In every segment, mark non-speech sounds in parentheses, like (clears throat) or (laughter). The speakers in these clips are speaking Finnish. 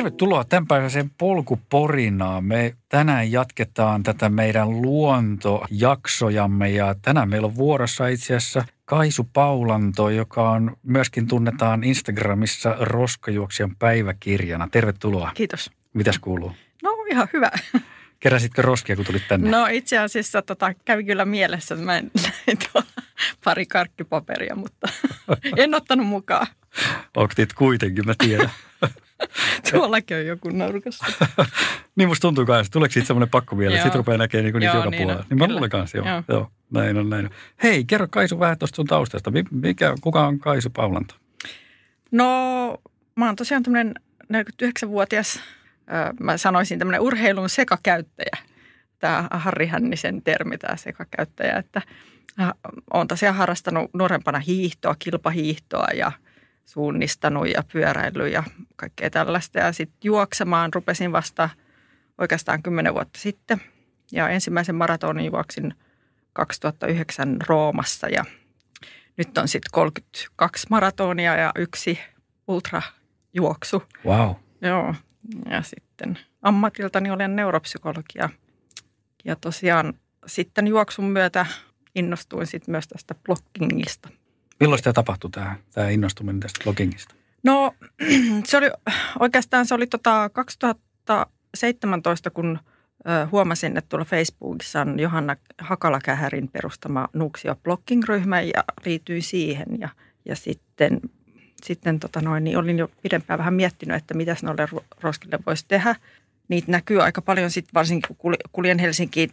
Tervetuloa tämänpäiväiseen polkuporinaan. Me tänään jatketaan tätä meidän luontojaksojamme ja tänään meillä on vuorossa itse asiassa Kaisu Paulanto, joka on myöskin tunnetaan Instagramissa Roskajuoksijan päiväkirjana. Tervetuloa. Kiitos. Mitäs kuuluu? No ihan hyvä. Keräsitkö roskia, kun tulit tänne? No itse asiassa tota, kävi kyllä mielessä, että mä en pari karkkipaperia, mutta (laughs) en ottanut mukaan. Onko niitä kuitenkin, mä tiedän. (laughs) (laughs) Tuollakin on joku nurkassa. (laughs) niin musta tuntuu kanssa. Tuleeko siitä semmoinen pakko vielä, että sitten rupeaa näkemään niinku niitä joka niin puolella. Niin mä luulen kanssa, joo. joo. joo. Näin on, näin on. Hei, kerro Kaisu vähän tuosta sun taustasta. Mikä, kuka on Kaisu Paulanto? No, mä oon tosiaan tämmöinen 49-vuotias, mä sanoisin tämmöinen urheilun sekakäyttäjä. Tämä Harri Hännisen termi, tämä sekakäyttäjä, että olen tosiaan harrastanut nuorempana hiihtoa, kilpahiihtoa ja – suunnistanut ja pyöräillyt ja kaikkea tällaista. Ja sitten juoksemaan rupesin vasta oikeastaan kymmenen vuotta sitten. Ja ensimmäisen maratonin juoksin 2009 Roomassa ja nyt on sitten 32 maratonia ja yksi ultrajuoksu. Wow. Joo, ja sitten ammatiltani olen neuropsykologia. Ja tosiaan sitten juoksun myötä innostuin sitten myös tästä bloggingista – Milloin tämä tapahtui, tämä, tämä innostuminen tästä bloggingista? No (clears throat) se oli oikeastaan se oli tota 2017, kun huomasin, että tuolla Facebookissa on Johanna Hakalakähärin perustama Nuuksio blogging-ryhmä ja liityin siihen. Ja, ja sitten, sitten tota noin, niin olin jo pidempään vähän miettinyt, että mitä noille roskille voisi tehdä. Niitä näkyy aika paljon sitten varsinkin kun kuljen Helsinkiin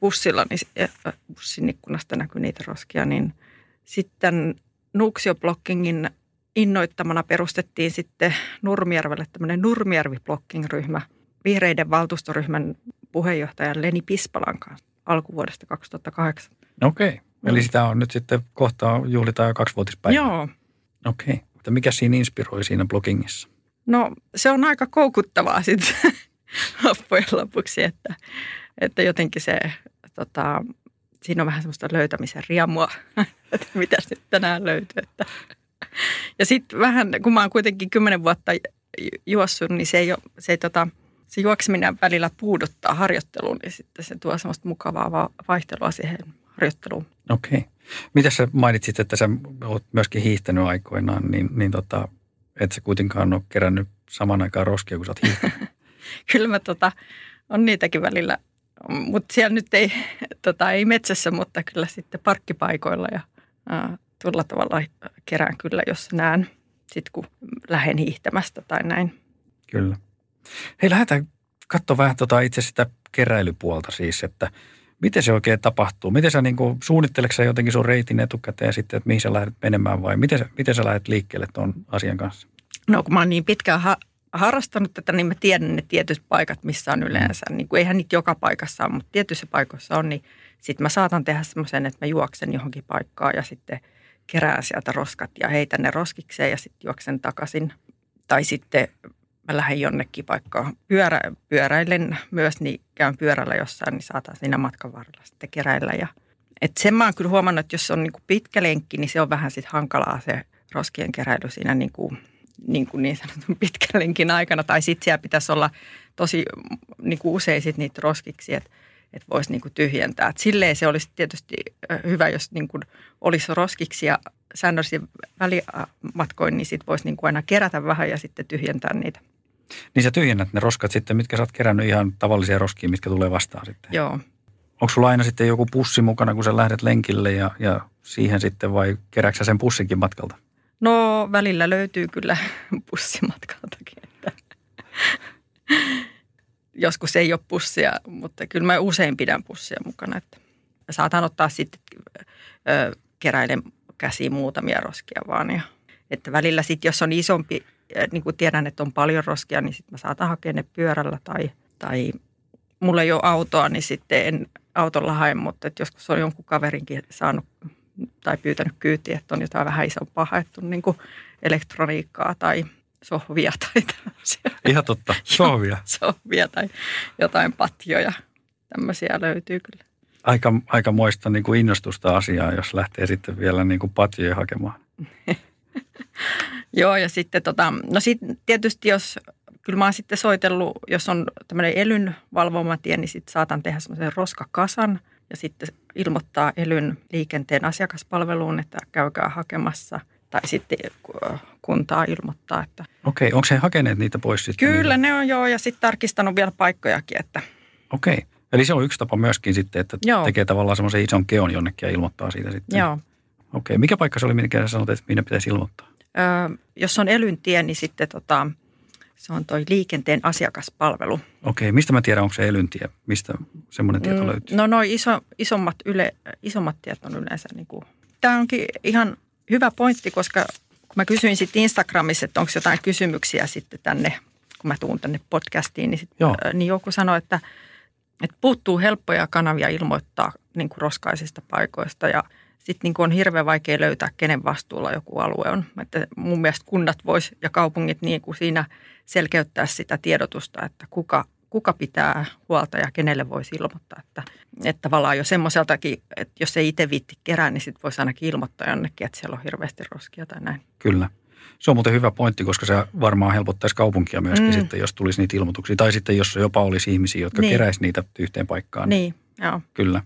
bussilla, niin bussin ikkunasta näkyy niitä roskia, niin sitten Nuuksio-bloggingin innoittamana perustettiin sitten Nurmijärvelle tämmöinen Nurmijärvi-blogging-ryhmä vihreiden valtuustoryhmän puheenjohtajan Leni Pispalan kanssa alkuvuodesta 2008. Okei, okay. eli mm. sitä on nyt sitten kohta juhlitaan jo kaksivuotispäivä. Joo. Okei, okay. mutta mikä siinä inspiroi siinä bloggingissa? No se on aika koukuttavaa sitten (laughs) loppujen lopuksi, että, että jotenkin se tota, siinä on vähän semmoista löytämisen riemua, (laughs) että mitä nyt tänään löytyy. Että. Ja sitten vähän, kun mä oon kuitenkin kymmenen vuotta juossut, niin se, ei ole, se, ei, tota, se juokseminen välillä puuduttaa harjoitteluun, niin sitten se tuo semmoista mukavaa vaihtelua siihen harjoitteluun. Okei. Okay. Mitä sä mainitsit, että sä oot myöskin hiihtänyt aikoinaan, niin, niin tota, et sä kuitenkaan ole kerännyt saman aikaan roskia, kun sä oot? (laughs) Kyllä mä tota, on niitäkin välillä mutta siellä nyt ei, (laughs) tota, ei metsässä, mutta kyllä sitten parkkipaikoilla ja ää, tuolla tavalla kerään kyllä, jos näen sitten kun lähden hiihtämästä tai näin. Kyllä. Hei, lähdetään katsoa vähän tota itse sitä keräilypuolta siis, että miten se oikein tapahtuu? Miten sä niin kuin, suunnitteleksä sä jotenkin sun reitin etukäteen sitten, että mihin sä lähdet menemään vai miten, miten sä lähdet liikkeelle tuon asian kanssa? No kun mä oon niin pitkään ha- harrastanut tätä, niin mä tiedän ne tietyt paikat, missä on yleensä. Niin kuin eihän niitä joka paikassa ole, mutta tietyissä paikoissa on, niin sitten mä saatan tehdä semmoisen, että mä juoksen johonkin paikkaan ja sitten kerään sieltä roskat ja heitän ne roskikseen ja sitten juoksen takaisin. Tai sitten mä lähden jonnekin paikkaan pyörä, pyöräilen myös, niin käyn pyörällä jossain, niin saatan siinä matkan varrella sitten keräillä. Ja, et sen mä oon kyllä huomannut, että jos on niin kuin pitkä lenkki, niin se on vähän sitten hankalaa se roskien keräily siinä niin kuin niin, kuin niin sanotun (laughs) pitkän lenkin aikana. Tai sitten siellä pitäisi olla tosi niin kuin usein sit niitä roskiksi, että että voisi niin kuin tyhjentää. Et silleen se olisi tietysti hyvä, jos niin kuin olisi roskiksi ja säännöllisesti välimatkoin, niin sitten voisi niin kuin aina kerätä vähän ja sitten tyhjentää niitä. Niin sä tyhjennät ne roskat sitten, mitkä sä oot kerännyt ihan tavallisia roskia, mitkä tulee vastaan sitten? Joo. Onko sulla aina sitten joku pussi mukana, kun sä lähdet lenkille ja, ja siihen sitten vai kerääksä sen pussinkin matkalta? No välillä löytyy kyllä (laughs) pussimatkaltakin. Että (laughs) Joskus ei ole pussia, mutta kyllä mä usein pidän pussia mukana. Että saatan ottaa sitten keräilen käsiin muutamia roskia vaan. Ja, että välillä sitten, jos on isompi, niin kuin tiedän, että on paljon roskia, niin sitten mä saatan hakea ne pyörällä tai, tai mulla ei ole autoa, niin sitten en autolla hae, mutta että joskus on jonkun kaverinkin saanut tai pyytänyt kyytiä, että on jotain vähän isompaa haettu niin kuin elektroniikkaa tai sohvia tai tämmöisiä. Ihan totta, (laughs) sohvia. sohvia tai jotain patjoja, tämmöisiä löytyy kyllä. Aika, aika moista niin kuin innostusta asiaa, jos lähtee sitten vielä niin kuin patjoja hakemaan. (laughs) Joo, ja sitten tota, no sitten tietysti jos kyllä mä oon sitten soitellut, jos on tämmöinen elyn valvoma tie, niin sitten saatan tehdä semmoisen roskakasan ja sitten ilmoittaa elyn liikenteen asiakaspalveluun, että käykää hakemassa. Tai sitten kuntaa ilmoittaa, että... Okei, onko he hakeneet niitä pois sitten? Kyllä niillä? ne on joo, ja sitten tarkistanut vielä paikkojakin, että... Okei, eli se on yksi tapa myöskin sitten, että joo. tekee tavallaan semmoisen ison keon jonnekin ja ilmoittaa siitä sitten. Joo. Okei, mikä paikka se oli, minkä sanoit, että minne pitäisi ilmoittaa? Öö, jos on elyntie, niin sitten tota, se on toi liikenteen asiakaspalvelu. Okei, mistä mä tiedän, onko se elyntie? Mistä semmoinen tieto mm, löytyy? No noin iso, isommat, yle, isommat tiet on yleensä niin kuin, tämä onkin ihan hyvä pointti, koska kun mä kysyin sitten Instagramissa, että onko jotain kysymyksiä sitten tänne, kun mä tuun tänne podcastiin, niin, sit, Joo. niin joku sanoi, että, että puuttuu helppoja kanavia ilmoittaa niin kuin roskaisista paikoista ja sitten niin on hirveän vaikea löytää, kenen vastuulla joku alue on. Että mun mielestä kunnat vois ja kaupungit niin kuin siinä selkeyttää sitä tiedotusta, että kuka, kuka pitää huolta ja kenelle voisi ilmoittaa. Että, että tavallaan jo semmoiseltakin, että jos ei itse viitti kerää, niin sitten voisi ainakin ilmoittaa jonnekin, että siellä on hirveästi roskia tai näin. Kyllä. Se on muuten hyvä pointti, koska se varmaan helpottaisi kaupunkia myöskin mm. sitten, jos tulisi niitä ilmoituksia. Tai sitten, jos jopa olisi ihmisiä, jotka niin. keräisi niitä yhteen paikkaan. Niin, joo. Kyllä.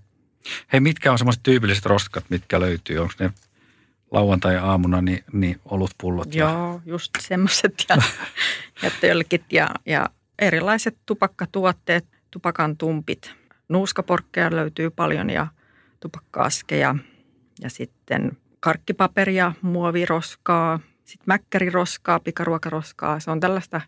Hei, mitkä on semmoiset tyypilliset roskat, mitkä löytyy? Onko ne lauantai-aamuna niin, niin olutpullot? Joo, ja... just semmoiset ja, ja, ja erilaiset tupakkatuotteet, tupakan tumpit. Nuuskaporkkeja löytyy paljon ja tupakkaaskeja ja sitten karkkipaperia, muoviroskaa, sitten mäkkäriroskaa, pikaruokaroskaa. Se on tällaista,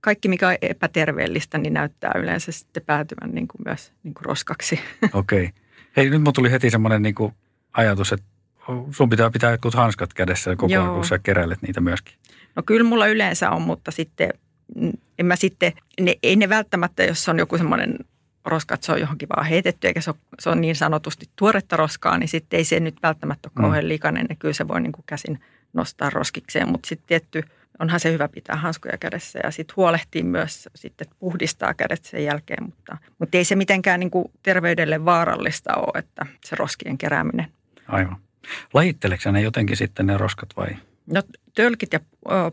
kaikki mikä on epäterveellistä, niin näyttää yleensä sitten päätyvän niin kuin myös niin kuin roskaksi. Okei. Okay. Hei, nyt mun tuli heti semmoinen niin ajatus, että sun pitää pitää jotkut hanskat kädessä koko ajan, kun sä keräilet niitä myöskin. No kyllä mulla yleensä on, mutta sitten en mä sitten, ne, ei ne välttämättä, jos on joku semmoinen roska, että se on johonkin vaan heitetty, eikä se ole, se on niin sanotusti tuoretta roskaa, niin sitten ei se nyt välttämättä ole mm. kauhean likainen, niin kyllä se voi niin kuin käsin nostaa roskikseen, mutta sitten tietty, onhan se hyvä pitää hanskoja kädessä ja sitten huolehtii myös sitten, puhdistaa kädet sen jälkeen, mutta, mutta ei se mitenkään niin kuin terveydelle vaarallista ole, että se roskien kerääminen. Aivan. Lajitteleksä ne jotenkin sitten ne roskat vai? No tölkit ja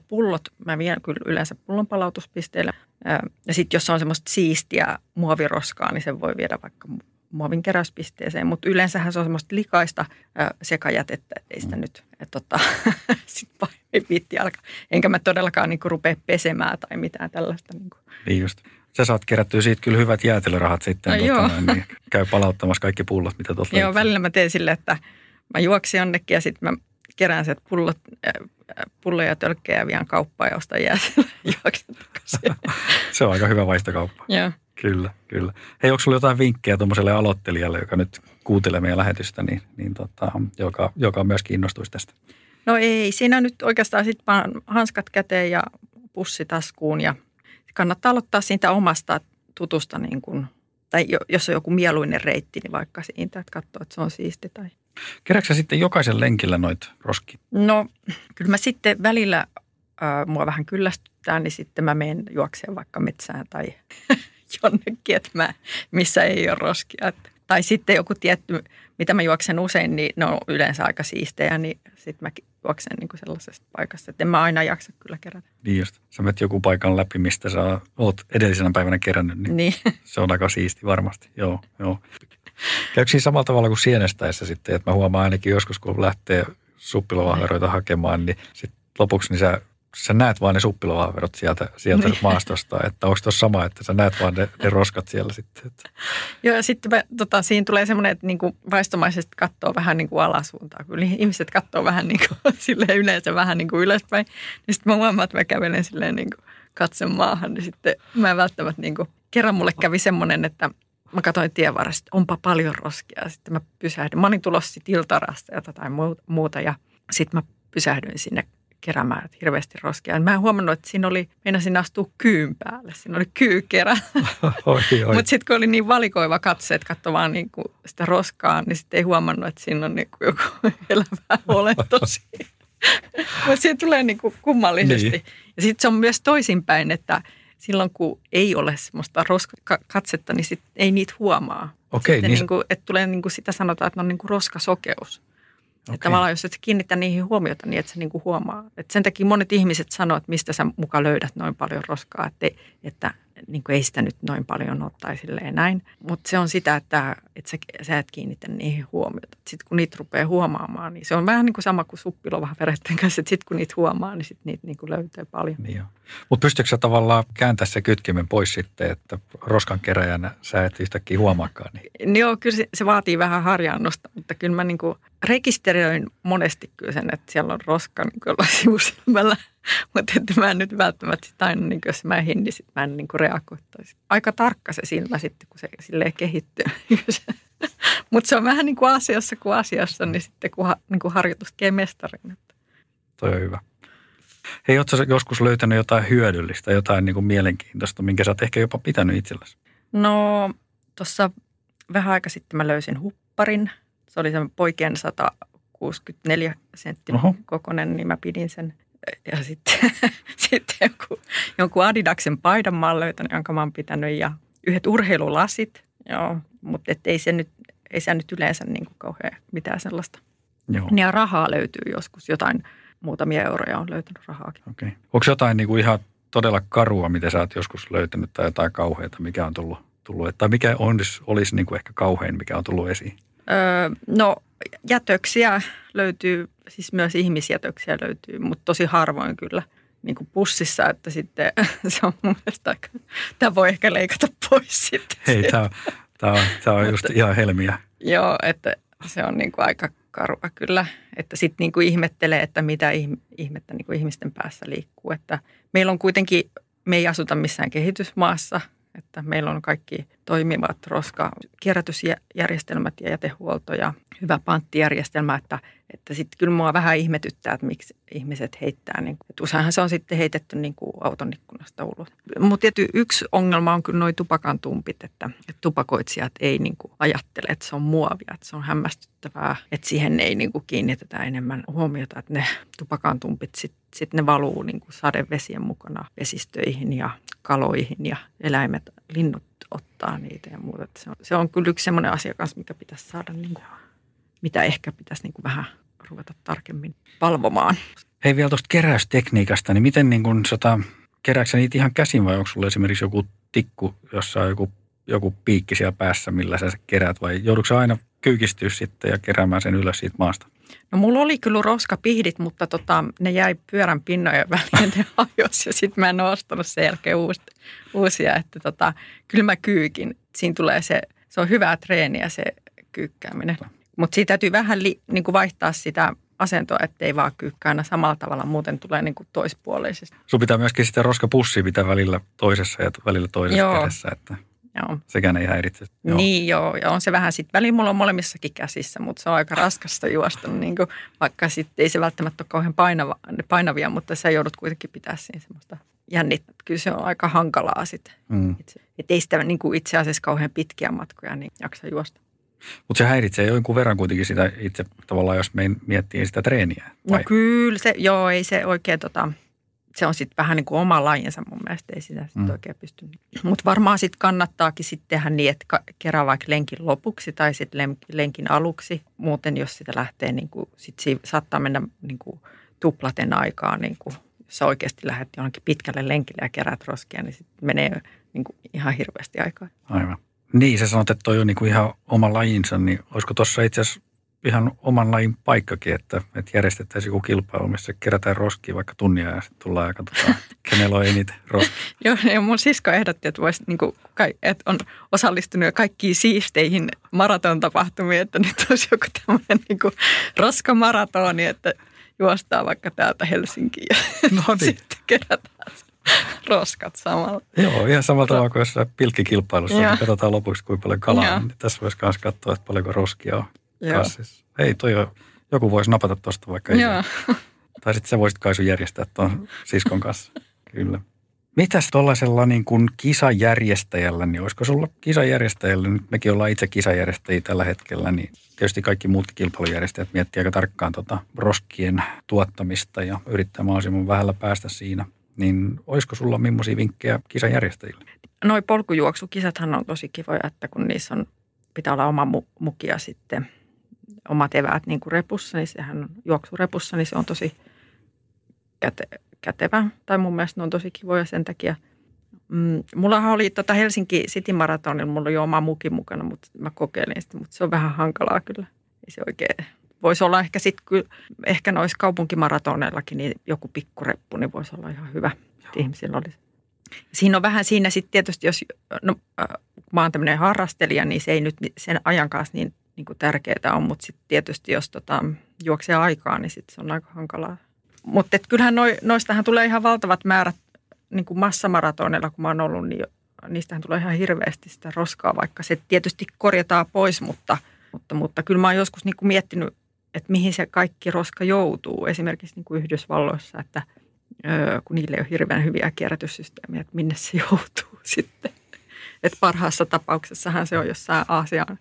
pullot mä vien kyllä yleensä pullonpalautuspisteelle. Ja sitten jos on semmoista siistiä muoviroskaa, niin sen voi viedä vaikka muovin keräyspisteeseen. Mutta yleensähän se on semmoista likaista sekajätettä, että ei sitä mm. nyt, että tota, (laughs) sit ei viitti alkaa. Enkä mä todellakaan niinku rupea pesemään tai mitään tällaista. Niinku. Niin just. Sä saat kerättyä siitä kyllä hyvät jäätelörahat sitten. No, tota, joo. Niin käy palauttamassa kaikki pullot, mitä tuolta Joo, välillä mä teen silleen, että mä juoksin jonnekin ja sitten mä kerään sieltä pullot, pulloja ja tölkkejä vien kauppaan ja ostan jäätelöä (laughs) (laughs) Se on aika hyvä vaihtokauppa. Joo. Kyllä, kyllä. Hei, onko sulla jotain vinkkejä tuommoiselle aloittelijalle, joka nyt kuuntelee meidän lähetystä, niin, niin tota, joka, joka myös kiinnostuisi tästä? No ei, siinä nyt oikeastaan sitten vaan hanskat käteen ja pussi taskuun ja kannattaa aloittaa siitä omasta tutusta niin kuin, tai jos on joku mieluinen reitti, niin vaikka siitä, että katsoo, että se on siisti tai Kerääksä sitten jokaisen lenkillä noit roski? No, kyllä mä sitten välillä, äh, mua vähän kyllästyttää, niin sitten mä menen juokseen vaikka metsään tai (laughs) jonnekin, että mä, missä ei ole roskia. Tai sitten joku tietty, mitä mä juoksen usein, niin ne on yleensä aika siistejä, niin sitten mä juoksen niin kuin sellaisesta paikasta, että en mä aina jaksa kyllä kerätä. Niin just. Sä menet joku paikan läpi, mistä sä oot edellisenä päivänä kerännyt, niin, niin. (laughs) se on aika siisti varmasti. Joo, joo. Käykö siinä samalla tavalla kuin sienestäessä sitten, että mä huomaan ainakin joskus, kun lähtee suppilovahveroita hakemaan, niin sitten lopuksi niin sä, sä näet vaan ne suppilovahverot sieltä, sieltä niin. maastosta, että onko tuossa sama, että sä näet vaan ne, ne roskat siellä sitten. Että. Joo, ja sitten mä, tota, siinä tulee semmoinen, että niinku vaistomaisesti katsoo vähän niin kuin alasuuntaan. Kyllä ihmiset katsoo vähän niin kuin, (laughs) silleen yleensä vähän niin kuin ylöspäin. Niin sitten mä huomaan, että mä kävelen silleen niin kuin katson maahan, niin sitten mä en välttämättä niin kuin, kerran mulle kävi semmoinen, että – mä katsoin tien että onpa paljon roskia. Sitten mä pysähdyin. Mä olin tulossa sitten iltarasta ja jotain muuta ja sitten mä pysähdyin sinne keräämään hirveästi roskia. Mä en huomannut, että siinä oli, meinasin astua kyyn päälle. Siinä oli kyykerä. (laughs) Mutta sitten kun oli niin valikoiva katse, että katsoi vaan niinku sitä roskaa, niin sitten ei huomannut, että siinä on niinku joku (laughs) elävä olento (laughs) Mutta siihen tulee niinku kummallisesti. Niin. Ja sitten se on myös toisinpäin, että – silloin kun ei ole semmoista roskakatsetta, niin sit ei niitä huomaa. Okei, niin... niin kuin, että tulee niin kuin sitä sanotaan, että on niin kuin roskasokeus. Okay. Että tavallaan jos et kiinnittää niihin huomiota, niin et sä niinku huomaa. Et sen takia monet ihmiset sanoo, että mistä sä muka löydät noin paljon roskaa, että, että niin kuin ei sitä nyt noin paljon ole tai silleen näin. Mutta se on sitä, että, että sä, sä et kiinnitä niihin huomiota. Sitten kun niitä rupeaa huomaamaan, niin se on vähän niin kuin sama kuin suppilovavereiden kanssa, että sitten kun niitä huomaa, niin sitten niitä niin kuin löytää paljon. Niin Mutta pystytkö sä tavallaan kääntää se kytkimen pois sitten, että roskan keräjänä sä et yhtäkkiä huomaakaan? Niin. Joo, kyllä se, se vaatii vähän harjaannosta, mutta kyllä mä niin kuin rekisteröin monesti kyllä sen, että siellä on roska niin kuin (laughs) sivusilmällä. Mutta että mä en nyt välttämättä sitä aina, niin jos mä hin, niin sit mä en niin reagoittaisi. Aika tarkka se silmä sitten, kun se silleen kehittyy. (laughs) Mutta se on vähän niin kuin asiassa kuin asiassa, niin sitten kun, niin kuin harjoitus tekee mestarin. Toi on hyvä. Hei, ootko joskus löytänyt jotain hyödyllistä, jotain niin kuin mielenkiintoista, minkä sä oot ehkä jopa pitänyt itsellesi? No, tuossa vähän aika sitten mä löysin hupparin. Se oli sen poikien 164 senttinen kokonen, niin mä pidin sen ja sitten, (laughs) sitten joku, jonkun Adidaksen paidan mä oon löytänyt, jonka mä oon pitänyt ja yhdet urheilulasit. Joo, mutta ei se nyt, ei se nyt yleensä niin kuin kauhean mitään sellaista. Joo. Ja rahaa löytyy joskus, jotain muutamia euroja on löytänyt rahaakin. Okay. Onko jotain niin kuin ihan todella karua, mitä sä oot joskus löytänyt tai jotain kauheita, mikä on tullut, tullut tai mikä olisi, olisi niin kuin ehkä kauhein, mikä on tullut esiin? Öö, no jätöksiä löytyy, siis myös ihmisjätöksiä löytyy, mutta tosi harvoin kyllä niin kuin pussissa, että sitten (laughs) se on mun mielestä aika, tämä voi ehkä leikata pois sitten. Hei, tämä on, tämä on, tämä on just ihan helmiä. Joo, että se on niin kuin aika karua kyllä, että sitten niin kuin ihmettelee, että mitä ihmettä niin kuin ihmisten päässä liikkuu, että meillä on kuitenkin, me ei asuta missään kehitysmaassa – että meillä on kaikki toimivat roska kierrätysjärjestelmät ja jätehuolto ja hyvä panttijärjestelmä, että, että sitten kyllä mua vähän ihmetyttää, että miksi ihmiset heittää. Niin, että useinhan se on sitten heitetty niin kuin auton ikkunasta ulos. Mutta tietty yksi ongelma on kyllä noin tupakan tumpit, että, että tupakoitsijat ei niin kuin ajattele, että se on muovia, että se on hämmästyttävää, että siihen ei niin kuin kiinnitetä enemmän huomiota, että ne tupakan tumpit sitten sit ne valuu niin kuin sadevesien mukana vesistöihin ja kaloihin ja eläimet, linnut ottaa niitä ja muuta. Se on, se on kyllä yksi sellainen asia kanssa, mikä pitäisi saada, niin kuin, mitä ehkä pitäisi niin kuin vähän ruveta tarkemmin valvomaan. Hei vielä tuosta keräystekniikasta, niin miten niin kuin, sota, kerääksä niitä ihan käsin vai onko sulla esimerkiksi joku tikku, jossa on joku, joku piikki siellä päässä, millä sä kerät vai joudutko aina kyykistyä sitten ja keräämään sen ylös siitä maasta? No mulla oli kyllä roskapihdit, mutta tota, ne jäi pyörän pinnojen väliin ne hajosi ja sitten mä en ole ostanut sen jälkeen uusia. Että tota, kyllä mä kyykin. Siinä tulee se, se on hyvää treeniä se kyykkääminen. Mutta siitä täytyy vähän li, niin kuin vaihtaa sitä asentoa, ettei vaan kyykkää aina samalla tavalla, muuten tulee niin kuin toispuoleisesti. Sun pitää myöskin sitä roskapussia pitää välillä toisessa ja välillä toisessa Joo. kädessä, että Joo. Sekään ei häiritse. Joo. Niin joo, ja on se vähän sitten, väliin mulla on molemmissakin käsissä, mutta se on aika raskasta juosta, niin kuin, vaikka sitten ei se välttämättä ole kauhean painava, painavia, mutta sä joudut kuitenkin pitää siinä semmoista jännittä. Kyllä se on aika hankalaa sitten. Mm. Että ei sitä niin kuin itse asiassa kauhean pitkiä matkoja niin jaksa juosta. Mutta se häiritsee jonkun verran kuitenkin sitä itse tavallaan, jos me miettii sitä treeniä. No vai? No kyllä, se, joo, ei se oikein tota, se on sitten vähän niin kuin oma lajinsa mun mielestä, ei sitä sit mm. oikein pysty. Mutta varmaan sitten kannattaakin sitten tehdä niin, että kerää vaikka lenkin lopuksi tai sitten lenkin aluksi. Muuten jos sitä lähtee, niin kuin, sit saattaa mennä niin kuin tuplaten aikaa, niin kuin, jos sä oikeasti lähdet johonkin pitkälle lenkille ja kerät roskia, niin sitten menee niin kuin ihan hirveästi aikaa. Aivan. Niin, sä sanot, että toi on niin kuin ihan oma lajinsa, niin olisiko tuossa itse asiassa ihan oman lajin paikkakin, että, että järjestettäisiin joku kilpailu, missä kerätään roskia vaikka tunnia ja sitten tullaan ja katsotaan, (laughs) kenellä on eniten roskia. Joo, ja mun sisko ehdotti, että, voisi, niin kuin, että on osallistunut jo kaikkiin siisteihin maratontapahtumiin, että nyt olisi joku tämmöinen niin kuin roskamaratoni, että juostaa vaikka täältä Helsinkiin ja (laughs) no niin. sitten kerätään roskat samalla. Joo, ihan samalla tavalla kuin jossain pilkkikilpailussa, niin katsotaan lopuksi kuinka paljon kalaa. Niin tässä voisi myös katsoa, että paljonko roskia on kassissa. Hei, toi on, joku voisi napata tuosta vaikka Joo. (laughs) Tai sitten sä voisit Kaisu järjestää tuon siskon kanssa. Kyllä. Mitäs tuollaisella niin kuin kisajärjestäjällä, niin olisiko sulla kisajärjestäjällä, nyt mekin ollaan itse kisajärjestäjiä tällä hetkellä, niin tietysti kaikki muut kilpailujärjestäjät miettii aika tarkkaan tota roskien tuottamista ja yrittää mahdollisimman vähällä päästä siinä. Niin olisiko sulla millaisia vinkkejä kisajärjestäjille? Noi polkujuoksukisathan on tosi kivoja, että kun niissä on, pitää olla oma mukia sitten – omat eväät niin kuin repussa, niin sehän on juoksurepussa, niin se on tosi käte, kätevä. Tai mun mielestä ne on tosi kivoja sen takia. Mm, mullahan oli tota Helsinki City Marathonilla, mulla oli jo oma muki mukana, mutta mä kokeilin sitä, mutta se on vähän hankalaa kyllä. Ei se oikein, voisi olla ehkä sitten kyllä, ehkä noissa kaupunkimaratoneilla niin joku pikkureppu, niin voisi olla ihan hyvä, että ihmisillä olisi. Siinä on vähän siinä sitten tietysti, jos no, äh, mä oon tämmöinen harrastelija, niin se ei nyt sen ajan kanssa niin, niin kuin tärkeää on, mutta sitten tietysti jos tota, juoksee aikaa, niin sitten se on aika hankalaa. Mutta kyllähän noi, noistahan tulee ihan valtavat määrät niin kuin massamaratoneilla, kun mä oon ollut, niin niistähän tulee ihan hirveästi sitä roskaa, vaikka se tietysti korjataan pois, mutta, mutta, mutta kyllä mä oon joskus niin kuin miettinyt, että mihin se kaikki roska joutuu. Esimerkiksi niin kuin Yhdysvalloissa, että kun niille ei ole hirveän hyviä kierrätyssysteemiä, että minne se (laughs) joutuu sitten. Että parhaassa tapauksessahan se on jossain Aasian,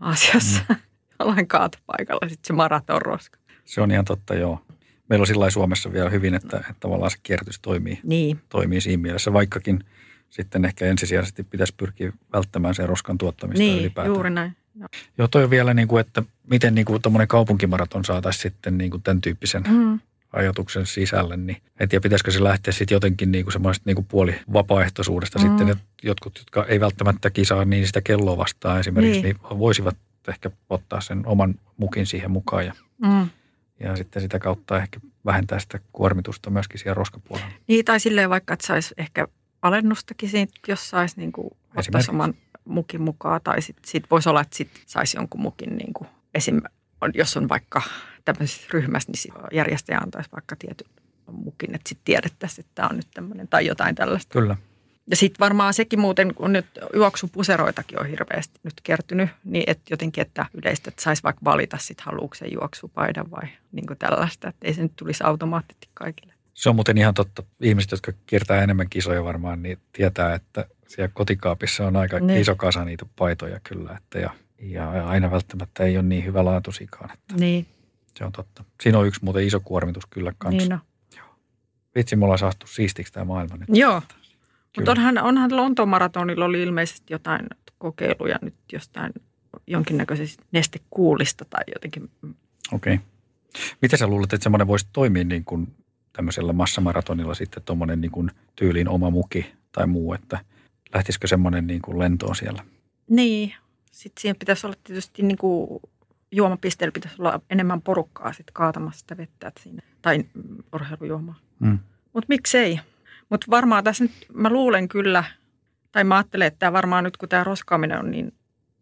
Aasiassa mm. (laughs) jollain kaatopaikalla sitten se maratonroska. Se on ihan totta, joo. Meillä on sillä Suomessa vielä hyvin, että, että tavallaan se kierrätys toimii, niin. toimii siinä mielessä, vaikkakin sitten ehkä ensisijaisesti pitäisi pyrkiä välttämään sen roskan tuottamista niin, ylipäätään. juuri näin. Joo, joo toi on vielä, niin kuin, että miten niin kuin kaupunkimaraton saataisiin sitten niin kuin tämän tyyppisen mm ajatuksen sisälle, niin en tiedä, pitäisikö se lähteä sitten jotenkin niin kuin semmoista niin kuin puoli vapaaehtoisuudesta mm. sitten, että jotkut, jotka ei välttämättä kisaa niin sitä kelloa vastaan esimerkiksi, niin, niin voisivat ehkä ottaa sen oman mukin siihen mukaan ja, mm. ja sitten sitä kautta ehkä vähentää sitä kuormitusta myöskin siellä roskapuolella. Niin, tai silleen vaikka, että saisi ehkä alennustakin siitä, jos saisi niin kuin ottaa oman mukin mukaan, tai sitten sit voisi olla, että sit saisi jonkun mukin niin kuin esim jos on vaikka tämmöisessä ryhmässä, niin järjestäjä antaisi vaikka tietyn mukin, että sitten tiedettäisiin, että tämä on nyt tämmöinen tai jotain tällaista. Kyllä. Ja sitten varmaan sekin muuten, kun nyt juoksupuseroitakin on hirveästi nyt kertynyt, niin että jotenkin, että yleistä, että saisi vaikka valita sitten haluuko se juoksupaidan vai niin kuin tällaista, että ei se nyt tulisi automaattisesti kaikille. Se on muuten ihan totta. Ihmiset, jotka kiertää enemmän kisoja varmaan, niin tietää, että siellä kotikaapissa on aika niin. iso kasa niitä paitoja kyllä. Että ja ja aina välttämättä ei ole niin hyvä laatusikaan. Että niin. Se on totta. Siinä on yksi muuten iso kuormitus kyllä kanssa. Niin no. Joo. Vitsi, mulla on saatu siistiksi tämä maailma nyt. Joo. Mutta onhan, onhan Lontoon maratonilla oli ilmeisesti jotain kokeiluja nyt jostain jonkinnäköisestä nestekuulista tai jotenkin. Okei. Okay. Miten sä luulet, että semmoinen voisi toimia niin kuin tämmöisellä massamaratonilla sitten tuommoinen niin kuin tyyliin oma muki tai muu, että lähtisikö semmoinen niin kuin lentoon siellä? Niin, sitten siihen pitäisi olla tietysti niin kuin juomapisteellä pitäisi olla enemmän porukkaa sitten kaatamassa sitä vettä siinä, tai urheilujuomaa. Mm. Mutta miksei? Mutta varmaan tässä nyt, mä luulen kyllä, tai mä ajattelen, että tämä varmaan nyt kun tämä roskaaminen on niin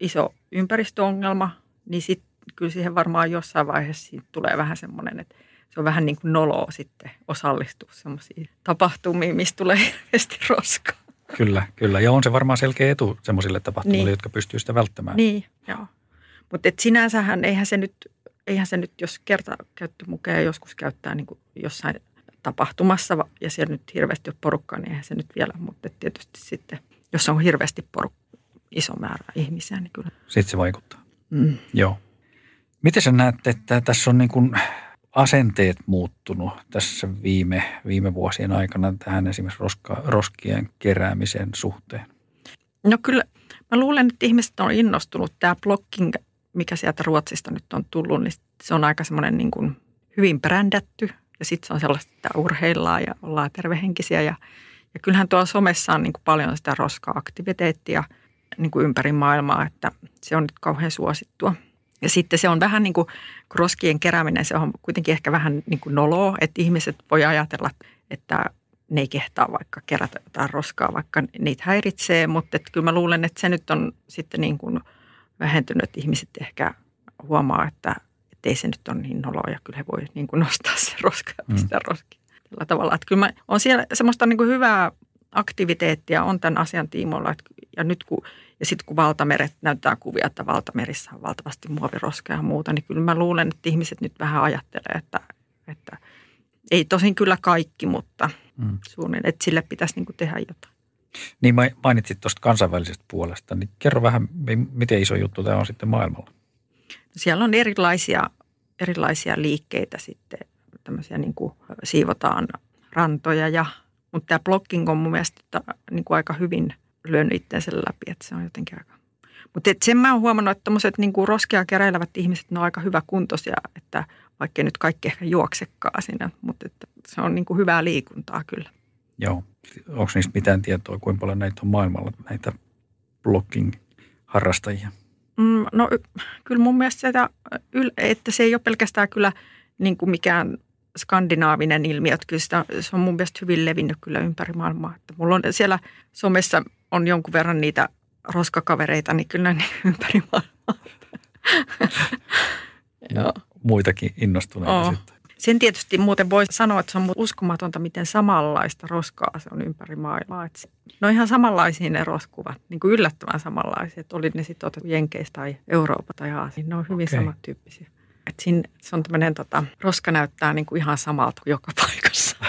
iso ympäristöongelma, niin sitten kyllä siihen varmaan jossain vaiheessa siitä tulee vähän semmoinen, että se on vähän niin kuin noloa sitten osallistua semmoisiin tapahtumiin, mistä tulee hirveästi roskaa. Kyllä, kyllä. Ja on se varmaan selkeä etu semmoisille tapahtumille, niin. jotka pystyy sitä välttämään. Niin, joo. Mutta sinänsähän eihän se nyt, eihän se nyt, jos kerta käyttömukeja joskus käyttää niin kuin jossain tapahtumassa ja siellä nyt hirveästi on porukkaa, niin eihän se nyt vielä, mutta tietysti sitten, jos on hirveästi porukka, iso määrä ihmisiä, niin kyllä. Sitten se vaikuttaa. Mm. Joo. Miten sä näet, että tässä on niin kuin asenteet muuttunut tässä viime, viime vuosien aikana tähän esimerkiksi roska, roskien keräämisen suhteen? No kyllä, mä luulen, että ihmiset on innostunut. Tämä blocking, mikä sieltä Ruotsista nyt on tullut, niin se on aika semmoinen niin kuin hyvin brändätty. Ja sitten se on sellaista, että urheillaan ja ollaan tervehenkisiä. Ja, ja kyllähän tuolla somessa on niin kuin paljon sitä roska-aktiviteettia niin kuin ympäri maailmaa, että se on nyt kauhean suosittua – ja sitten se on vähän niin kuin roskien kerääminen, se on kuitenkin ehkä vähän niin kuin noloa, että ihmiset voi ajatella, että ne ei kehtaa vaikka kerätä jotain roskaa, vaikka niitä häiritsee, mutta että kyllä mä luulen, että se nyt on sitten niin kuin vähentynyt, että ihmiset ehkä huomaa, että, että ei se nyt ole niin noloa ja kyllä he voi niin kuin nostaa se roska ja pistää mm. roskia. Tällä tavalla, että kyllä mä, on siellä semmoista niin kuin hyvää aktiviteettia on tämän asian tiimoilla. Ja nyt kun, ja sitten kun valtameret näyttää kuvia, että valtamerissä on valtavasti muoviroskaa ja muuta, niin kyllä mä luulen, että ihmiset nyt vähän ajattelee, että, että ei tosin kyllä kaikki, mutta mm. suunnin, että sille pitäisi niin kuin tehdä jotain. Niin mainitsit tuosta kansainvälisestä puolesta, niin kerro vähän, miten iso juttu tämä on sitten maailmalla? No siellä on erilaisia, erilaisia liikkeitä sitten, tämmöisiä niin kuin siivotaan rantoja ja mutta tämä blocking on mun mielestä niin kuin aika hyvin lyönyt itsensä läpi, että se on jotenkin aika... Mutta sen mä oon huomannut, että niin roskia keräilevät ihmiset, ne on aika hyvä kuntoisia, että vaikka nyt kaikki ehkä juoksekaan siinä, mutta että se on niin kuin hyvää liikuntaa kyllä. Joo. Onko niistä mitään tietoa, kuinka paljon näitä on maailmalla, näitä blocking-harrastajia? Mm, no kyllä mun mielestä sitä, että se ei ole pelkästään kyllä niin kuin mikään skandinaavinen ilmiö, että kyllä sitä, se on mun mielestä hyvin levinnyt kyllä ympäri maailmaa. Että mulla on siellä somessa on jonkun verran niitä roskakavereita, niin kyllä ne (laughs) ympäri maailmaa. (laughs) Joo. Muitakin innostuneita oh. sitten. Sen tietysti muuten voi sanoa, että se on uskomatonta, miten samanlaista roskaa se on ympäri maailmaa. Ne on ihan samanlaisia ne roskuvat, niin kuin yllättävän samanlaisia. Että oli ne sitten otettu Jenkeistä tai Eurooppa tai Aasia. Ne on hyvin okay. samantyyppisiä. Että siinä, se on tämmöinen tota, roska näyttää niin kuin ihan samalta joka paikassa. (laughs)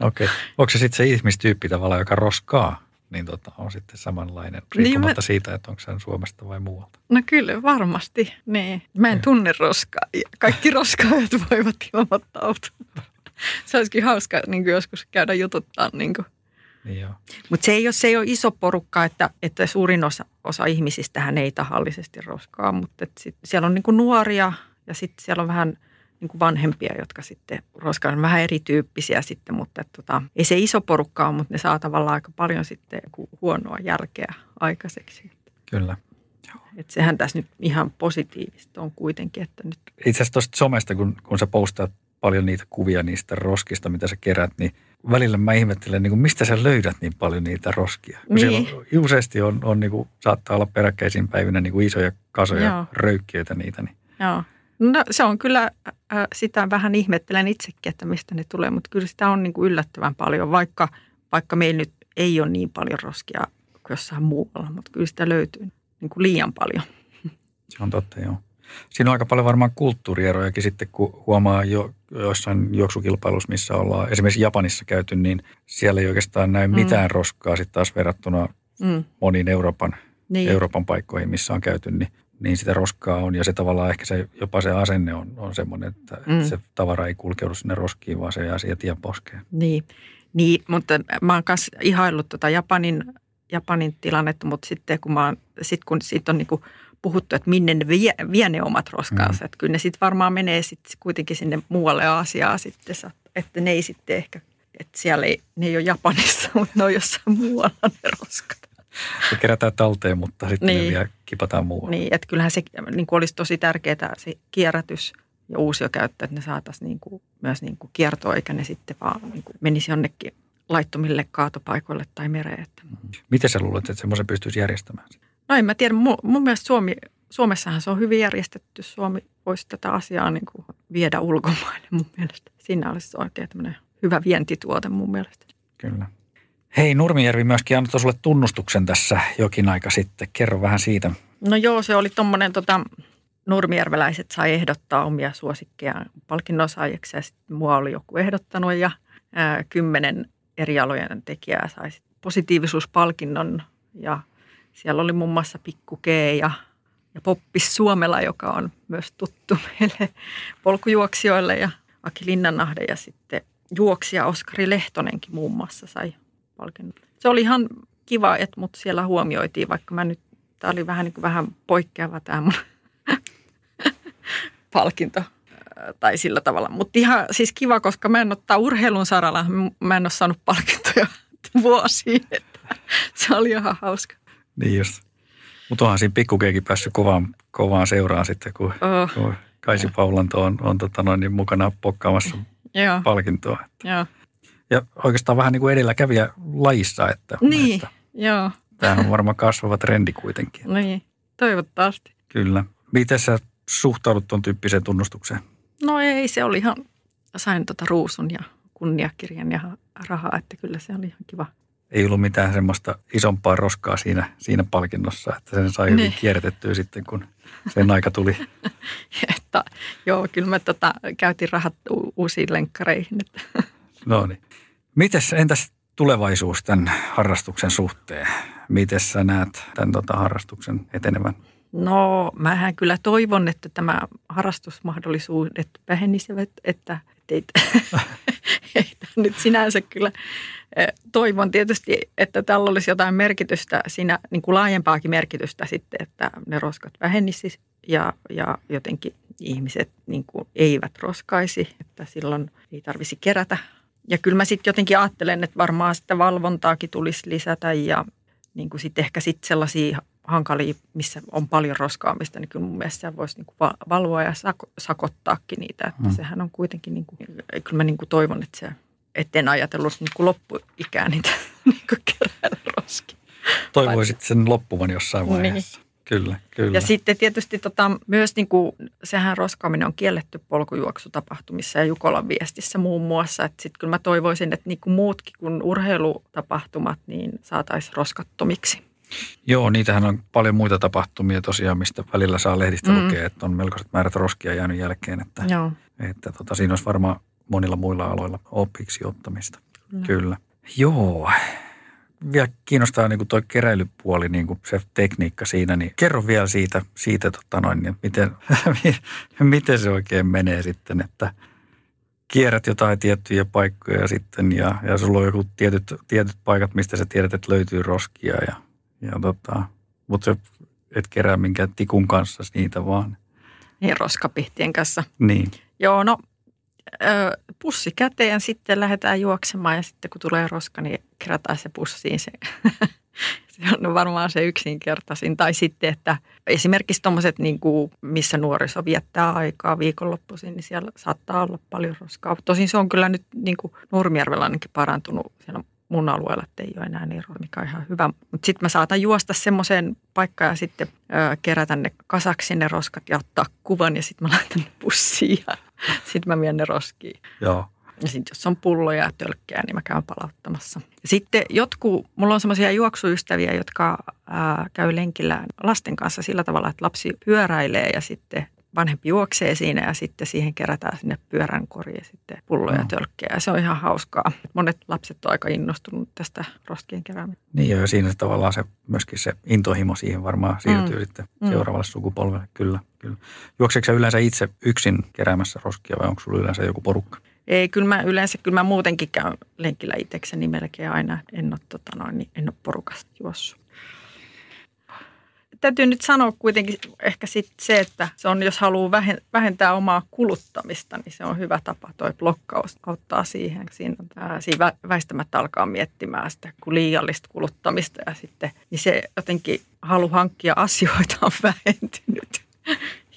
Okei. Okay. Onko se sitten se ihmistyyppi tavallaan, joka roskaa? Niin tota, on sitten samanlainen, niin riippumatta niin mä... siitä, että onko se Suomesta vai muualta. No kyllä, varmasti. Niin. Mä en tunne roskaa. Kaikki (laughs) roskaajat voivat ilmoittautua. se olisikin hauska niin joskus käydä jututtaa. Niin Niin Mutta se ei, ole, se ei ole iso porukka, että, että suurin osa, osa ihmisistähän ei tahallisesti roskaa, mutta sit siellä on niin nuoria ja sitten siellä on vähän – niin kuin vanhempia, jotka sitten roskaan vähän erityyppisiä sitten, mutta että tota, ei se iso porukka ole, mutta ne saa tavallaan aika paljon sitten huonoa jälkeä aikaiseksi. Kyllä. Et sehän tässä nyt ihan positiivista on kuitenkin. Että nyt... Itse asiassa tuosta somesta, kun, kun sä postaat paljon niitä kuvia niistä roskista, mitä sä kerät, niin välillä mä ihmettelen, niin kuin mistä sä löydät niin paljon niitä roskia. Kun niin. on, useasti on, on niin kuin, saattaa olla peräkkäisin päivinä niin kuin isoja kasoja Joo. röykkiöitä niitä. Niin. Joo. No se on kyllä, äh, sitä vähän ihmettelen itsekin, että mistä ne tulee, mutta kyllä sitä on niin kuin yllättävän paljon, vaikka, vaikka meillä nyt ei ole niin paljon roskia kuin jossain muualla, mutta kyllä sitä löytyy niin kuin liian paljon. Se on totta, joo. Siinä on aika paljon varmaan kulttuurierojakin sitten, kun huomaa jo joissain juoksukilpailussa, missä ollaan esimerkiksi Japanissa käyty, niin siellä ei oikeastaan näy mm. mitään roskaa sitten taas verrattuna mm. moniin Euroopan, niin. Euroopan paikkoihin, missä on käyty, niin niin sitä roskaa on. Ja se tavallaan ehkä se, jopa se asenne on, on semmoinen, että mm. se tavara ei kulkeudu sinne roskiin, vaan se jää siihen tien poskeen. Niin, niin mutta mä oon myös ihaillut tota Japanin, Japanin tilannetta, mutta sitten kun, mä oon, sit kun siitä on niinku puhuttu, että minne ne vie, vie ne omat roskaansa, mm. että kyllä ne sitten varmaan menee sitten kuitenkin sinne muualle Aasiaan sitten, että ne ei sitten ehkä, että siellä ei, ne ei ole Japanissa, (laughs) mutta ne on jossain muualla ne roskat. Se kerätään talteen, mutta sitten niin. ne vielä kipataan muualle. Niin, että kyllähän se niin kuin olisi tosi tärkeää se kierrätys ja uusiokäyttö, että ne saataisiin niin kuin, myös niin kuin kiertoa, eikä ne sitten vaan niin kuin menisi jonnekin laittomille kaatopaikoille tai mereen. Mm-hmm. Miten sä luulet, että semmoisen pystyisi järjestämään? No en mä tiedä. Mun, mun mielestä Suomi, Suomessahan se on hyvin järjestetty. Suomi voisi tätä asiaa niin kuin viedä ulkomaille mun mielestä. Siinä olisi oikein tämmöinen hyvä vientituote mun mielestä. Kyllä. Hei, Nurmijärvi myöskin antoi sulle tunnustuksen tässä jokin aika sitten. Kerro vähän siitä. No joo, se oli tuommoinen, tota, nurmijärveläiset sai ehdottaa omia suosikkeja palkinnon saajiksi ja sitten mua oli joku ehdottanut ja ää, kymmenen eri alojen tekijää sai positiivisuuspalkinnon ja siellä oli muun muassa Pikku G ja, ja Poppis Suomela, joka on myös tuttu (laughs) meille polkujuoksijoille ja Aki Linnanahde ja sitten juoksija Oskari Lehtonenkin muun muassa sai palkinnon. Se oli ihan kiva, että mut siellä huomioitiin, vaikka mä nyt, tämä oli vähän, niin kuin vähän poikkeava tämä mun (laughs) palkinto tai sillä tavalla. Mutta ihan siis kiva, koska mä en ottaa urheilun saralla, mä en ole saanut palkintoja (laughs) vuosiin. Että se oli ihan hauska. Niin just. Mutta onhan siinä pikkukeekin päässyt kovaan, kovaan seuraan sitten, kun, oh. kun Kaisi Paulanto on, on tota noin, niin mukana pokkaamassa Joo. palkintoa. Joo. Ja oikeastaan vähän niin kuin edelläkävijä lajissa. Että, niin, että joo. Tämä on varmaan kasvava trendi kuitenkin. (laughs) Niin, toivottavasti. Kyllä. Miten sä suhtaudut tuon tyyppiseen tunnustukseen? No ei, se oli ihan, sain tota ruusun ja kunniakirjan ja rahaa, että kyllä se oli ihan kiva. Ei ollut mitään semmoista isompaa roskaa siinä, siinä palkinnossa, että sen sai hyvin niin. kierrätettyä sitten, kun sen aika tuli. (laughs) että, joo, kyllä mä tota, käytin rahat u- uusiin lenkkareihin. Että. No niin. Mites, entäs tulevaisuus tämän harrastuksen suhteen? Miten sä näet tämän tota, harrastuksen etenevän? No, mähän kyllä toivon, että tämä harrastusmahdollisuudet vähenisivät, että, että ei, (laughs) nyt sinänsä kyllä toivon tietysti, että tällä olisi jotain merkitystä siinä, niin kuin laajempaakin merkitystä sitten, että ne roskat vähennisi ja, ja jotenkin ihmiset niin kuin eivät roskaisi, että silloin ei tarvisi kerätä. Ja kyllä mä sitten jotenkin ajattelen, että varmaan sitä valvontaakin tulisi lisätä ja niin kuin sitten ehkä sitten sellaisia hankalia, missä on paljon roskaamista, niin kyllä mun mielestä voisi niin kuin valvoa ja sakottaakin niitä. Että mm. sehän on kuitenkin, niin kuin, kyllä mä niin kuin toivon, että se, etten ajatellut niin kuin loppuikään niitä (laughs) niin kuin kerää roskia. Toivoisit sen loppuvan jossain vaiheessa. Niin. Kyllä, kyllä. Ja sitten tietysti tota, myös niin kuin, sehän roskaaminen on kielletty polkujuoksutapahtumissa ja Jukolan viestissä muun muassa. Että sitten kyllä mä toivoisin, että niin kuin muutkin kuin urheilutapahtumat niin saataisiin roskattomiksi. Joo, niitähän on paljon muita tapahtumia tosiaan, mistä välillä saa lehdistä mm. lukea, että on melkoiset määrät roskia jäänyt jälkeen. Että, Joo. että tota, siinä olisi varmaan monilla muilla aloilla opiksi ottamista. Kyllä. Kyllä. Joo, vielä kiinnostaa niin kuin toi keräilypuoli, niin kuin se tekniikka siinä, niin kerro vielä siitä, siitä tota noin, niin miten, (laughs) miten se oikein menee sitten, että kierrät jotain tiettyjä paikkoja sitten ja, ja sulla on joku tietyt, tietyt paikat, mistä sä tiedät, että löytyy roskia ja, ja tota, mutta sä et kerää minkään tikun kanssa niitä vaan. Niin, roskapihtien kanssa. Niin. Joo, no pussi käteen, sitten lähdetään juoksemaan ja sitten kun tulee roska, niin kerätään se pussiin. Se, (laughs) se on varmaan se yksinkertaisin. Tai sitten, että esimerkiksi tuommoiset, niin missä nuoriso viettää aikaa viikonloppuisin, niin siellä saattaa olla paljon roskaa. Tosin se on kyllä nyt niin kuin Nurmijärvellä ainakin parantunut siellä mun alueella, että ei ole enää niin mikä on ihan hyvä. Mutta sitten mä saatan juosta semmoiseen paikkaan ja sitten ö, kerätä ne kasaksi ne roskat ja ottaa kuvan ja sitten mä laitan ne pussiin ja (laughs) sitten mä vien ne roskiin. Joo. Ja sitten jos on pulloja ja tölkkejä, niin mä käyn palauttamassa. Sitten jotkut, mulla on semmoisia juoksuystäviä, jotka ää, käy lenkillä lasten kanssa sillä tavalla, että lapsi pyöräilee ja sitten vanhempi juoksee siinä ja sitten siihen kerätään sinne pyörän koriin sitten pulloja ja tölkkejä. Se on ihan hauskaa. Monet lapset on aika innostunut tästä roskien keräämisestä. Niin ja siinä tavallaan se, myöskin se intohimo siihen varmaan siirtyy mm. sitten mm. seuraavalle sukupolvelle. Kyllä, kyllä. Juokseeko yleensä itse yksin keräämässä roskia vai onko sulla yleensä joku porukka? Ei, kyllä mä yleensä, kyllä mä muutenkin käyn lenkillä itsekseni melkein aina. En ole, tota noin, niin en ole porukasta juossut täytyy nyt sanoa kuitenkin ehkä sit se, että se on, jos haluaa vähentää omaa kuluttamista, niin se on hyvä tapa. Toi blokkaus auttaa siihen. Siinä, siinä väistämättä alkaa miettimään sitä liiallista kuluttamista ja sitten niin se jotenkin halu hankkia asioita on (laughs) vähentynyt.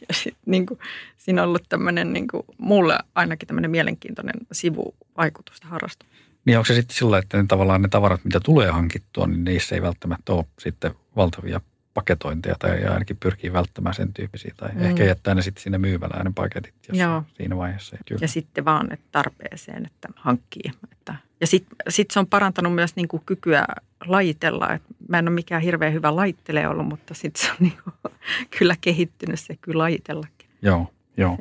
Ja sit, niin kuin, siinä on ollut tämmöinen niin kuin, mulle ainakin tämmöinen mielenkiintoinen sivuvaikutus harrastus. Niin onko se sitten sillä, että ne, tavallaan ne tavarat, mitä tulee hankittua, niin niissä ei välttämättä ole sitten valtavia paketointeja tai ainakin pyrkii välttämään sen tyyppisiä. Tai mm. ehkä jättää ne sitten sinne myyvälään ne paketit jos Joo. siinä vaiheessa. Kyllä. Ja sitten vaan että tarpeeseen, että hankkii. Että. Ja sitten sit se on parantanut myös niin kuin kykyä lajitella. Et mä en ole mikään hirveän hyvä laittelee ollut, mutta sitten se on niin kuin, (laughs) kyllä kehittynyt se kyllä lajitellakin. Joo, joo.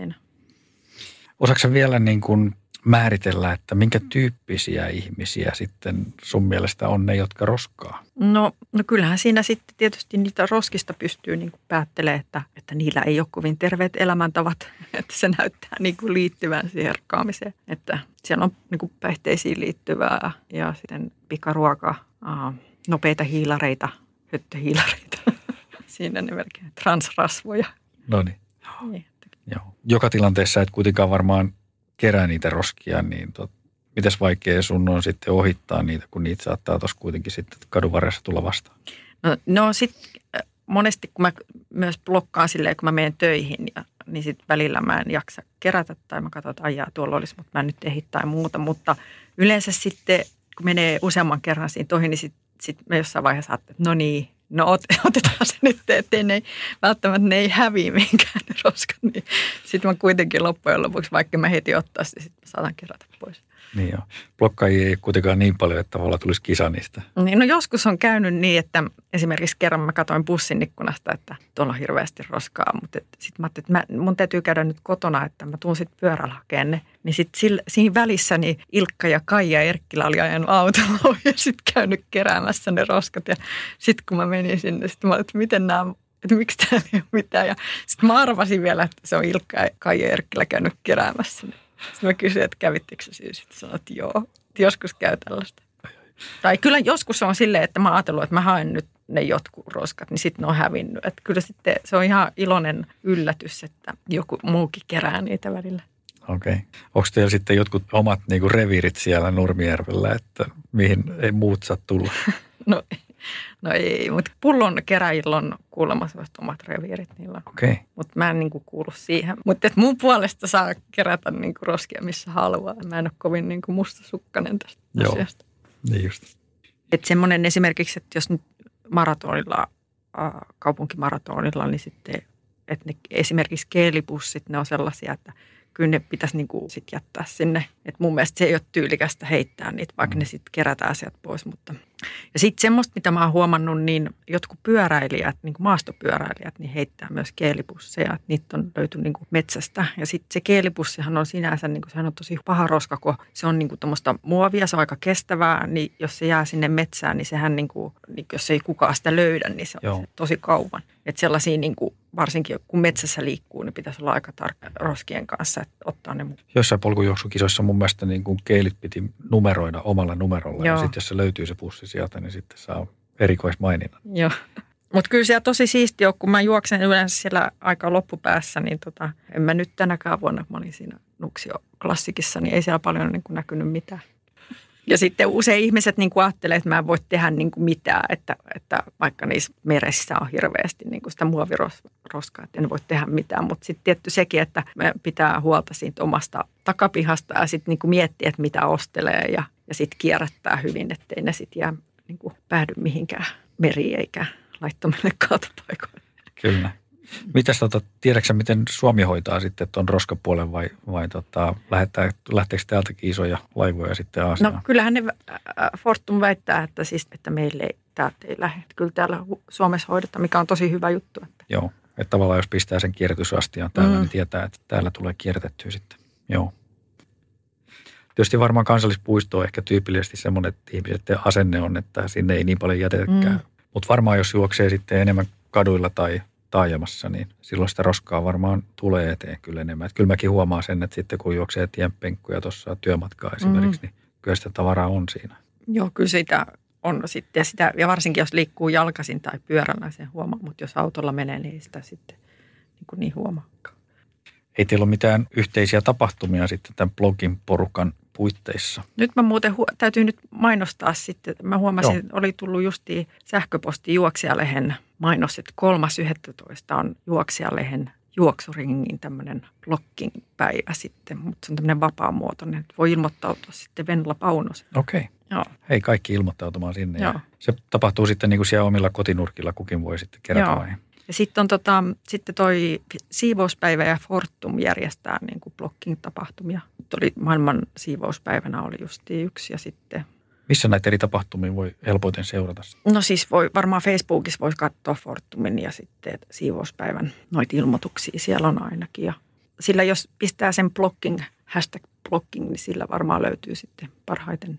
Osaatko vielä niin kuin määritellä, että minkä tyyppisiä ihmisiä sitten sun mielestä on ne, jotka roskaa? No, no kyllähän siinä sitten tietysti niitä roskista pystyy niin päättelemään, että, että niillä ei ole kovin terveet elämäntavat, (laughs) että se näyttää niin kuin liittyvän siihen herkkaamiseen. Että siellä on niin kuin päihteisiin liittyvää ja sitten pikaruoka, nopeita hiilareita, höttöhiilareita. (laughs) siinä ne melkein transrasvoja. No niin. niin. Joo. Joka tilanteessa et kuitenkaan varmaan kerää niitä roskia, niin tot, mitäs vaikea sun on sitten ohittaa niitä, kun niitä saattaa tuossa kuitenkin sitten kadun varressa tulla vastaan? No, no sitten äh, monesti kun mä myös blokkaan silleen, kun mä menen töihin, ja, niin sitten välillä mä en jaksa kerätä tai mä katson, että ajaa tuolla olisi, mutta mä en nyt ehdi tai muuta. Mutta yleensä sitten, kun menee useamman kerran siinä toihin, niin sitten sit mä jossain vaiheessa ajattelen, että no niin, no ot, (laughs) otetaan se nyt, ettei ne, välttämättä ne ei häviä minkään (laughs) roskat. Niin sitten mä kuitenkin loppujen lopuksi, vaikka mä heti ottaa se, sitten saatan kerätä pois. Niin joo. Blokkaajia ei kuitenkaan niin paljon, että tavallaan tulisi kisa niistä. Niin, no joskus on käynyt niin, että esimerkiksi kerran mä katsoin bussin ikkunasta, että tuolla on hirveästi roskaa, mutta sitten mä ajattelin, että mä, mun täytyy käydä nyt kotona, että mä tuun sitten pyörällä ne. Niin sitten siinä välissä niin Ilkka ja Kaija ja Erkkilä oli ajanut autolla (laughs) ja sitten käynyt keräämässä ne roskat. Ja sitten kun mä menin sinne, sitten mä että miten nämä että miksi täällä ei ole mitään. Ja sitten mä arvasin vielä, että se on Ilkka ja Kaija Erkkilä käynyt keräämässä. Sitten mä kysyin, että kävittekö siis? Sitten sanoin, että joo, että joskus käy tällaista. Tai kyllä joskus on silleen, että mä ajatellut, että mä haen nyt ne jotkut roskat, niin sitten ne on hävinnyt. Että kyllä sitten se on ihan iloinen yllätys, että joku muukin kerää niitä välillä. Okei. Okay. Onko teillä sitten jotkut omat niinku reviirit siellä Nurmijärvellä, että mihin ei muut saa tulla? (laughs) no, no ei, mutta pullon keräjillä on kuulemma omat reviirit niillä. Okei. Okay. Mutta mä en niinku kuulu siihen. Mutta mun puolesta saa kerätä niinku roskia missä haluaa. Mä en ole kovin niinku mustasukkainen tästä Joo. asiasta. Niin just. Että semmoinen esimerkiksi, että jos nyt maratonilla, kaupunkimaratonilla, niin sitten, että ne esimerkiksi keelipussit, ne on sellaisia, että kyllä ne pitäisi niin kuin sit jättää sinne. Et mun mielestä se ei ole tyylikästä heittää niitä, vaikka mm. ne sitten kerätään sieltä pois. Mutta. Ja sitten semmoista, mitä mä oon huomannut, niin jotkut pyöräilijät, niin kuin maastopyöräilijät, niin heittää myös keelipusseja. Niitä on löyty niin kuin metsästä. Ja sitten se keelipussihan on sinänsä, niin kuin, sehän on tosi paha roska, kun se on niin kuin tuommoista muovia, se on aika kestävää, niin jos se jää sinne metsään, niin sehän niin kuin, niin jos ei kukaan sitä löydä, niin se on Joo. tosi kauan. Että sellaisia niin kuin, varsinkin kun metsässä liikkuu, niin pitäisi olla aika tarkka roskien kanssa, että ottaa ne mukaan. Jossain polkujuoksukisoissa mun mielestä niin kuin keilit piti numeroida omalla numerolla. Joo. Ja sitten jos se löytyy se pussi sieltä, niin sitten saa erikoismaininnan. Joo. Mutta kyllä siellä tosi siistiä on, kun mä juoksen yleensä siellä aika loppupäässä, niin tota, en mä nyt tänäkään vuonna, mä olin siinä Nuksio-klassikissa, niin ei siellä paljon niin kuin näkynyt mitään. Ja sitten usein ihmiset niin kuin ajattelee, että mä en voi tehdä niin kuin mitään, että, että vaikka niissä meressä on hirveästi niin kuin sitä muoviroskaa, että en voi tehdä mitään. Mutta sitten tietty sekin, että me pitää huolta siitä omasta takapihasta ja sitten niin kuin miettiä, että mitä ostelee ja, ja sitten kierrättää hyvin, ettei ne sitten jää niin kuin päädy mihinkään meriin eikä laittomille kaatopaikoille. Kyllä. Mitäs tota, tiedätkö miten Suomi hoitaa sitten tuon roskapuolen vai, vai tota, lähettää, lähteekö täältäkin isoja laivoja sitten Aasiaan? No kyllähän ne Fortum väittää, että, siis, että meille ei, täältä ei lähde. Kyllä täällä Suomessa hoidetaan, mikä on tosi hyvä juttu. Että. Joo, että tavallaan jos pistää sen kierrätysastian täällä, mm. niin tietää, että täällä tulee kierrätettyä sitten. Joo. Tietysti varmaan kansallispuisto on ehkä tyypillisesti semmoinen, että ihmisten asenne on, että sinne ei niin paljon jätetäkään. Mm. Mutta varmaan jos juoksee sitten enemmän kaduilla tai taajamassa, niin silloin sitä roskaa varmaan tulee eteen kyllä enemmän. Että kyllä mäkin huomaan sen, että sitten kun juoksee tienpenkkuja tuossa työmatkaa esimerkiksi, mm. niin kyllä sitä tavaraa on siinä. Joo, kyllä sitä on sitten. Ja, sitä, ja varsinkin jos liikkuu jalkaisin tai pyörällä, sen huomaa. Mutta jos autolla menee, niin sitä sitten niin, kuin niin huomaa. Ei teillä ole mitään yhteisiä tapahtumia sitten tämän blogin porukan puitteissa. Nyt mä muuten hu- täytyy nyt mainostaa sitten. Mä huomasin, että oli tullut justiin sähköposti juoksijalehen mainos, että 3.11. on juoksijalehen juoksuringin tämmöinen blocking päivä sitten, mutta se on tämmöinen vapaamuotoinen, että voi ilmoittautua sitten Venla Paunos. Okei. Okay. Joo. Hei, kaikki ilmoittautumaan sinne. Joo. Ja se tapahtuu sitten niin kuin siellä omilla kotinurkilla, kukin voi sitten kerätä Joo. vai? Ja sitten on tota, sitten toi siivouspäivä ja Fortum järjestää niin kuin blocking-tapahtumia. Nyt oli maailman siivouspäivänä oli just yksi ja sitten missä näitä eri tapahtumia voi helpoiten seurata? No siis voi, varmaan Facebookissa voisi katsoa Fortumin ja sitten siivouspäivän noita ilmoituksia siellä on ainakin. Ja sillä jos pistää sen blocking, hashtag blocking, niin sillä varmaan löytyy sitten parhaiten.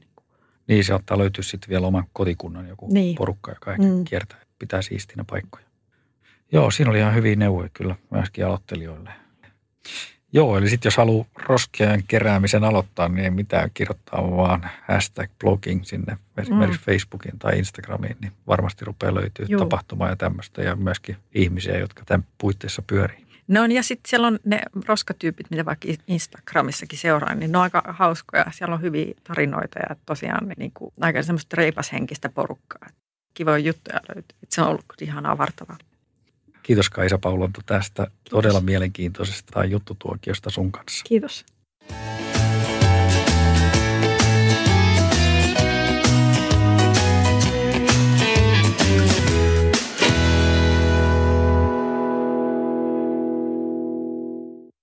Niin, se ottaa löytyä sitten vielä oman kotikunnan joku niin. porukka, joka ehkä mm. kiertää, pitää siistinä paikkoja. Joo, siinä oli ihan hyviä neuvoja kyllä myöskin aloittelijoille. Joo, eli sitten jos haluaa roskien keräämisen aloittaa, niin ei mitään kirjoittaa vaan hashtag blogging sinne esimerkiksi mm. Facebookin tai Instagramiin, niin varmasti rupeaa löytyä Joo. tapahtumaa ja tämmöistä ja myöskin ihmisiä, jotka tämän puitteissa pyörii. No ja sitten siellä on ne roskatyypit, mitä vaikka Instagramissakin seuraa, niin ne on aika hauskoja. Siellä on hyviä tarinoita ja tosiaan niin kuin, aika semmoista reipashenkistä porukkaa. Kivoja juttuja löytyy. Se on ollut ihan avartavaa. Kiitos Kaisa Paulantu tästä Kiitos. todella mielenkiintoisesta juttutuokiosta sun kanssa. Kiitos.